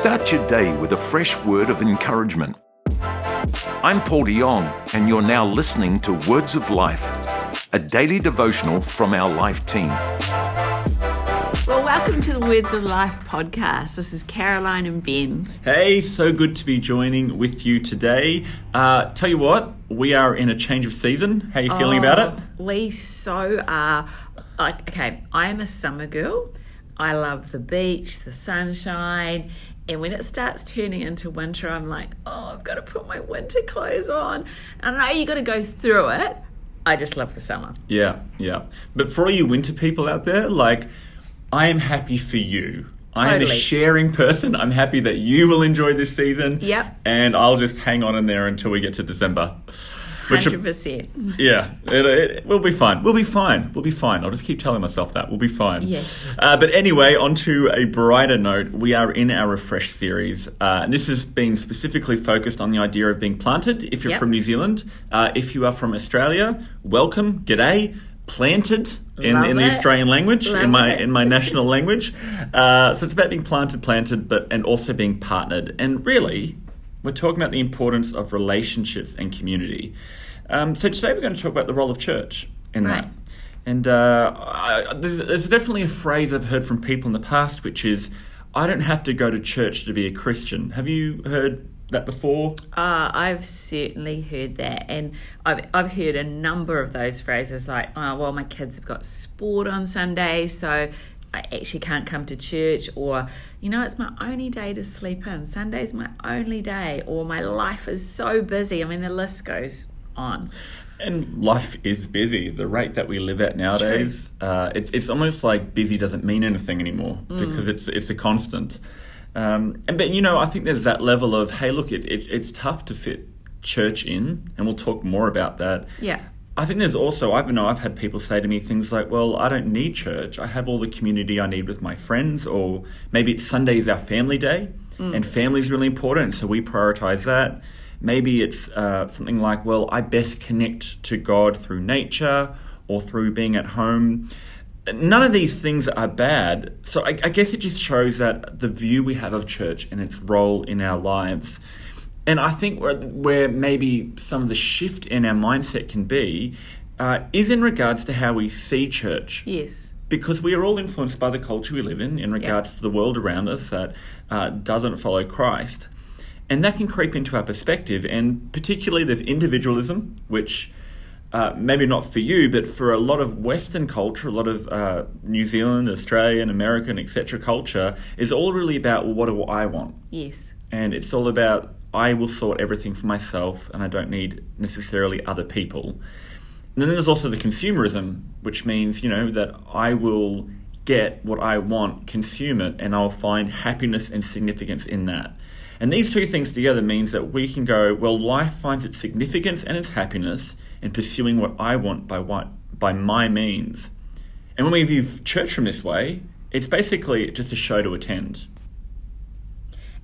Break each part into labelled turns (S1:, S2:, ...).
S1: Start your day with a fresh word of encouragement. I'm Paul de Jong, and you're now listening to Words of Life, a daily devotional from our life team.
S2: Well, welcome to the Words of Life podcast. This is Caroline and Ben.
S3: Hey, so good to be joining with you today. Uh, tell you what, we are in a change of season. How are you feeling about it?
S2: Oh, We so are. Like, okay, I am a summer girl. I love the beach, the sunshine. And when it starts turning into winter, I'm like, oh, I've got to put my winter clothes on. And I know you got to go through it. I just love the summer.
S3: Yeah, yeah. But for all you winter people out there, like, I am happy for you. Totally. I am a sharing person. I'm happy that you will enjoy this season.
S2: Yep.
S3: And I'll just hang on in there until we get to December. Which,
S2: 100%.
S3: yeah, it, it, we'll be fine. We'll be fine. We'll be fine. I'll just keep telling myself that. We'll be fine.
S2: Yes.
S3: Uh, but anyway, on to a brighter note. We are in our Refresh series. Uh, and this has been specifically focused on the idea of being planted if you're
S2: Yep.
S3: from New Zealand. Uh, if you are from Australia, welcome, g'day. Planted in,
S2: Love
S3: in the
S2: it.
S3: Australian language,
S2: Love
S3: in my
S2: it.
S3: in my national language. Uh, so it's about being planted, planted, but and also being partnered. And really, we're talking about the importance of relationships and community. Um, so today we're going to talk about the role of church in
S2: Right.
S3: that. And uh, I, there's, there's definitely a phrase I've heard from people in the past, which is, "I don't have to go to church to be a Christian." Have you heard that before?
S2: Uh, I've certainly heard that, and I've, I've heard a number of those phrases like, oh, well, my kids have got sport on Sunday, so I actually can't come to church, or, you know, it's my only day to sleep in. Sunday's my only day, or my life is so busy. I mean, the list goes on.
S3: And life is busy. The rate that we live at nowadays, uh, it's it's almost like busy doesn't mean anything anymore because it's it's a constant. Um, and but you know, I think there's that level of hey, look, it, it's it's tough to fit church in, and we'll talk more about that.
S2: Yeah.
S3: I think there's also I've know I've had people say to me things like, "Well, I don't need church. I have all the community I need with my friends, or maybe it's Sunday is our family day, and family is really important, so we prioritize that." Maybe it's uh, something like, "Well, I best connect to God through nature or through being at home." None of these things are bad. So I, I guess it just shows that the view we have of church and its role in our lives. And I think where, where maybe some of the shift in our mindset can be uh, is in regards to how we see church.
S2: Yes.
S3: Because we are all influenced by the culture we live in, in regards to the world around us that uh, doesn't follow Christ. And that can creep into our perspective. And particularly, there's individualism, which uh, maybe not for you, but for a lot of Western culture, a lot of uh, New Zealand, Australian, American, etc. culture, is all really about well, what do I want?
S2: Yes.
S3: and it's all about I will sort everything for myself and I don't need necessarily other people. And then there's also the consumerism, which means, you know, that I will get what I want, consume it, and I'll find happiness and significance in that. And these two things together means that we can go, well, life finds its significance and its happiness in pursuing what I want by what by my means. And when we view church from this way, it's basically just a show to attend.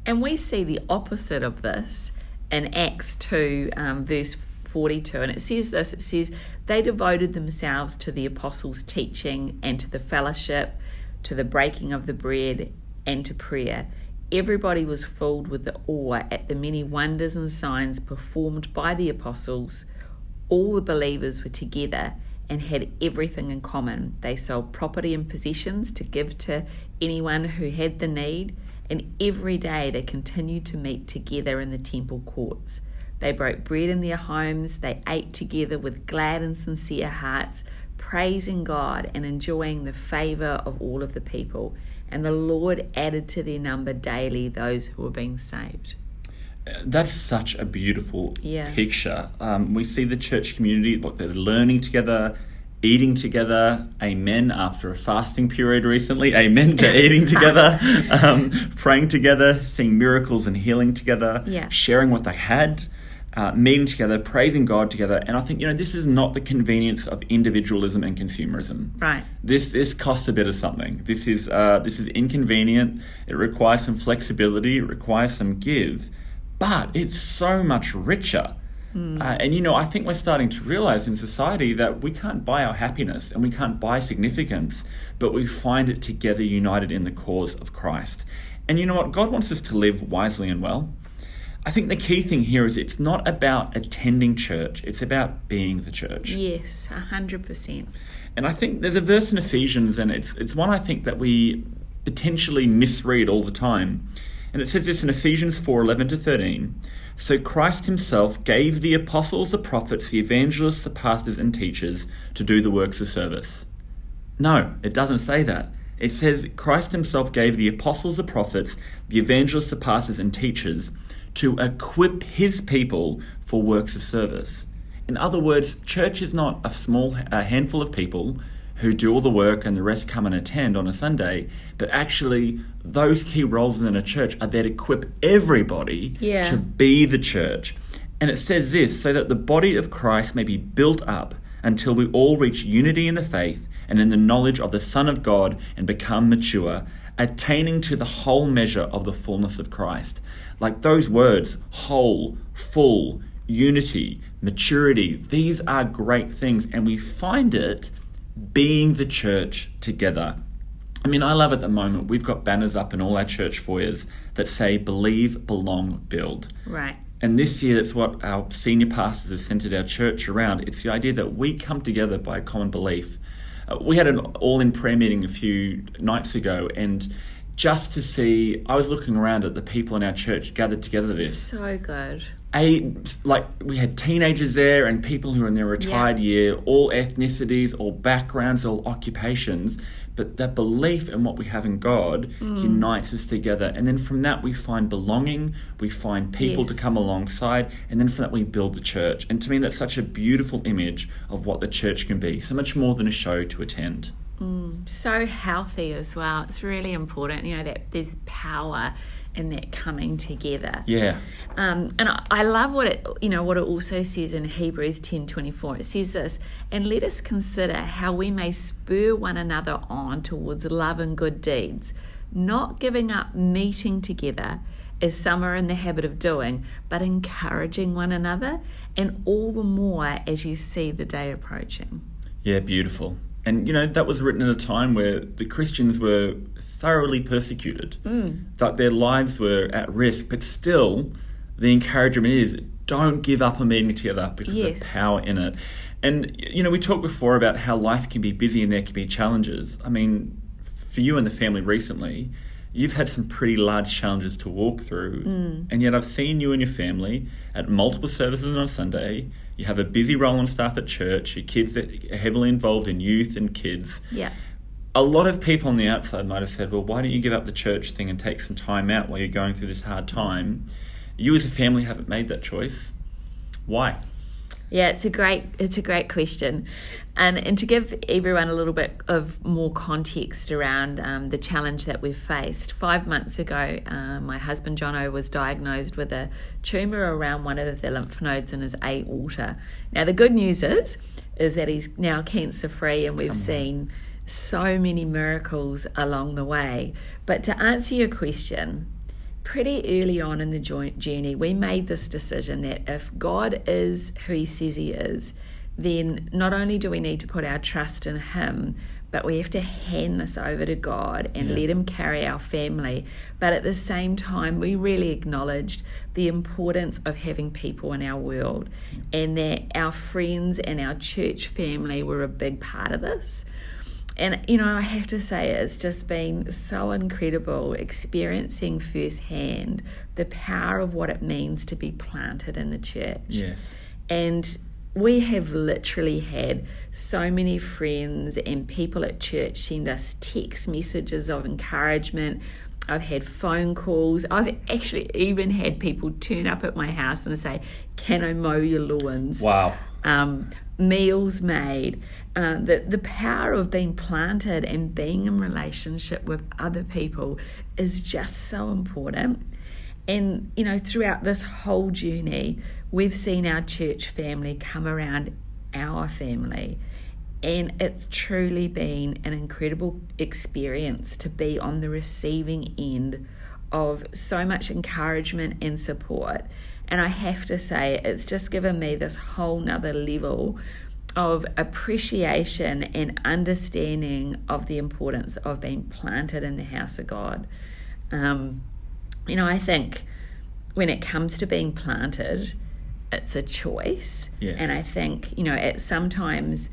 S2: And we see the opposite of this in Acts 2, um, verse 42. And it says this it says, They devoted themselves to the apostles' teaching and to the fellowship, to the breaking of the bread, and to prayer. Everybody was filled with the awe at the many wonders and signs performed by the apostles. All the believers were together and had everything in common. They sold property and possessions to give to anyone who had the need, and every day they continued to meet together in the temple courts. They broke bread in their homes, they ate together with glad and sincere hearts, praising God and enjoying the favor of all of the people. And the Lord added to their number daily those who were being saved.
S3: That's such a beautiful
S2: Yeah.
S3: picture. Um, we see the church community, what they're learning together, eating together. Amen. After a fasting period recently, amen to eating together, um, praying together, seeing miracles and healing together,
S2: Yeah.
S3: sharing what they had. Uh, meeting together, praising God together, and I think you know this is not the convenience of individualism and consumerism.
S2: Right.
S3: This this costs a bit of something. This is uh, this is inconvenient. It requires some flexibility. It requires some give, but it's so much richer. Uh, and you know, I think we're starting to realize in society that we can't buy our happiness and we can't buy significance, but we find it together united in the cause of Christ. And you know what? God wants us to live wisely and well. I think the key thing here is it's not about attending church, it's about being the church.
S2: Yes, 100%.
S3: And I think there's a verse in Ephesians, and it's, it's one I think that we potentially misread all the time. And it says this in Ephesians 4 11 to 13. So Christ himself gave the apostles, the prophets, the evangelists, the pastors, and teachers to do the works of service. No, it doesn't say that. It says Christ himself gave the apostles, the prophets, the evangelists, the pastors, and teachers to equip his people for works of service. In other words, church is not a small a handful of people who do all the work and the rest come and attend on a Sunday, but actually those key roles in a church are there to equip everybody
S2: Yeah.
S3: to be the church. And it says this so that the body of Christ may be built up until we all reach unity in the faith and in the knowledge of the Son of God and become mature, attaining to the whole measure of the fullness of Christ. Like those words, whole, full, unity, maturity, these are great things, and we find it being the church together. I mean, I love at the moment, we've got banners up in all our church foyers that say, Believe, Belong, Build.
S2: Right.
S3: And this year, that's what our senior pastors have centered our church around. It's the idea that we come together by a common belief. Uh, we had an all in prayer meeting a few nights ago, and just to see, I was looking around at the people in our church gathered together there.
S2: So good.
S3: A, like we had teenagers there and people who are in their retired year, all ethnicities, all backgrounds, all occupations. But that belief in what we have in God
S2: Mm.
S3: unites us together. And then from that, we find belonging, we find people to come alongside, and then from that, we build the church. And to me, that's such a beautiful image of what the church can be so much more than a show to attend.
S2: So healthy as well. It's really important, you know, that there's power in that coming together.
S3: Yeah.
S2: Um, and I, I love what it, you know, what it also says in Hebrews ten twenty four. It says this, and let us consider how we may spur one another on towards love and good deeds, not giving up meeting together as some are in the habit of doing, but encouraging one another, and all the more as you see the day approaching.
S3: Yeah, beautiful. And you know, that was written at a time where the Christians were thoroughly persecuted, mm. that their lives were at risk, but still, the encouragement is don't give up on meeting together because
S2: Yes.
S3: there's power in it. And you know, we talked before about how life can be busy and there can be challenges. I mean, for you and the family recently, you've had some pretty large challenges to walk through, mm. and yet I've seen you and your family at multiple services on a Sunday. You have a busy role on staff at church. Your kids are heavily involved in youth and kids.
S2: Yeah.
S3: A lot of people on the outside might have said, "Well, why don't you give up the church thing and take some time out while you're going through this hard time?" You, as a family, haven't made that choice. Why?
S2: Yeah, it's a great it's a great question, and and to give everyone a little bit of more context around um, the challenge that we've faced. Five months ago, uh, my husband Jono was diagnosed with a tumor around one of the lymph nodes in his aorta. Now the good news is is that he's now cancer free, and we've seen so many miracles along the way. But to answer your question, pretty early on in the joint journey, we made this decision that if God is who He says He is, then not only do we need to put our trust in Him, but we have to hand this over to God and
S3: Yeah.
S2: let Him carry our family. But at the same time, we really acknowledged the importance of having people in our world and that our friends and our church family were a big part of this. And you know, I have to say, it's just been so incredible experiencing firsthand the power of what it means to be planted in the church.
S3: Yes.
S2: And we have literally had so many friends and people at church send us text messages of encouragement. I've had phone calls. I've actually even had people turn up at my house and say, Can I mow your lawns?
S3: Wow.
S2: um, meals made, uh, the, the power of being planted and being in relationship with other people is just so important. And, you know, throughout this whole journey, we've seen our church family come around our family. And it's truly been an incredible experience to be on the receiving end of so much encouragement and support. And I have to say, it's just given me this whole nother level of appreciation and understanding of the importance of being planted in the house of God. Um, you know, I think when it comes to being planted, it's a choice.
S3: Yes.
S2: And I think, you know, it sometimes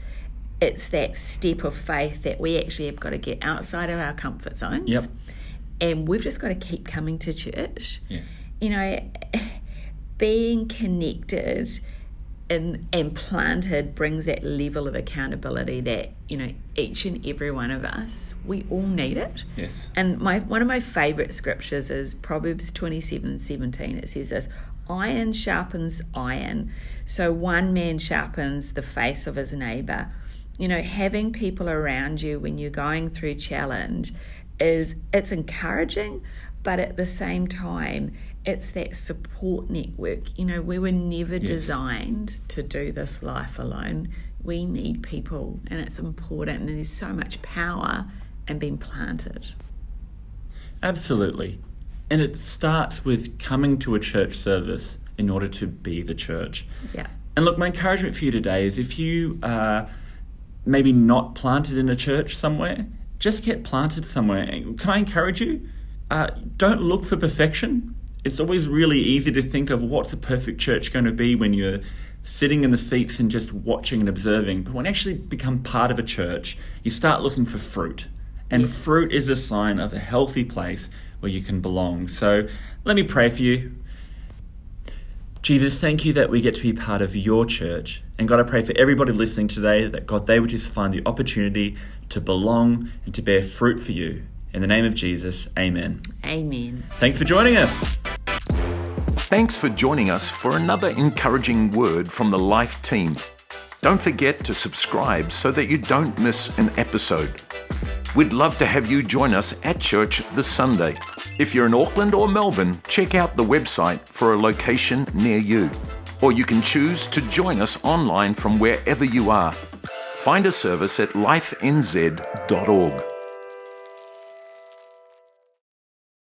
S2: it's that step of faith that we actually have got to get outside of our comfort zones.
S3: Yep.
S2: And we've just got to keep coming to church.
S3: Yes.
S2: You know, being connected and, and planted brings that level of accountability that, you know, each and every one of us, we all need it.
S3: Yes.
S2: And my one of my favorite scriptures is Proverbs 27 17. It says this iron sharpens iron, so one man sharpens the face of his neighbor. You know, having people around you when you're going through challenge is it's encouraging, but at the same time, it's that support network. You know, we were never
S3: Yes.
S2: designed to do this life alone. We need people, and it's important. And there's so much power in being planted.
S3: Absolutely. And it starts with coming to a church service in order to be the church.
S2: Yeah.
S3: And look, my encouragement for you today is if you are maybe not planted in a church somewhere, just get planted somewhere. Can I encourage you? Uh, don't look for perfection. It's always really easy to think of what's a perfect church going to be when you're sitting in the seats and just watching and observing. But when you actually become part of a church, you start looking for fruit. And
S2: Yes.
S3: fruit is a sign of a healthy place where you can belong. So let me pray for you. Jesus, thank you that we get to be part of your church. And God, I pray for everybody listening today that God, they would just find the opportunity to belong and to bear fruit for you. In the name of Jesus, amen.
S2: Amen.
S3: Thanks for joining us.
S1: Thanks for joining us for another encouraging word from the Life team. Don't forget to subscribe so that you don't miss an episode. We'd love to have you join us at church this Sunday. If you're in Auckland or Melbourne, check out the website for a location near you. Or you can choose to join us online from wherever you are. Find a service at lifenz.org.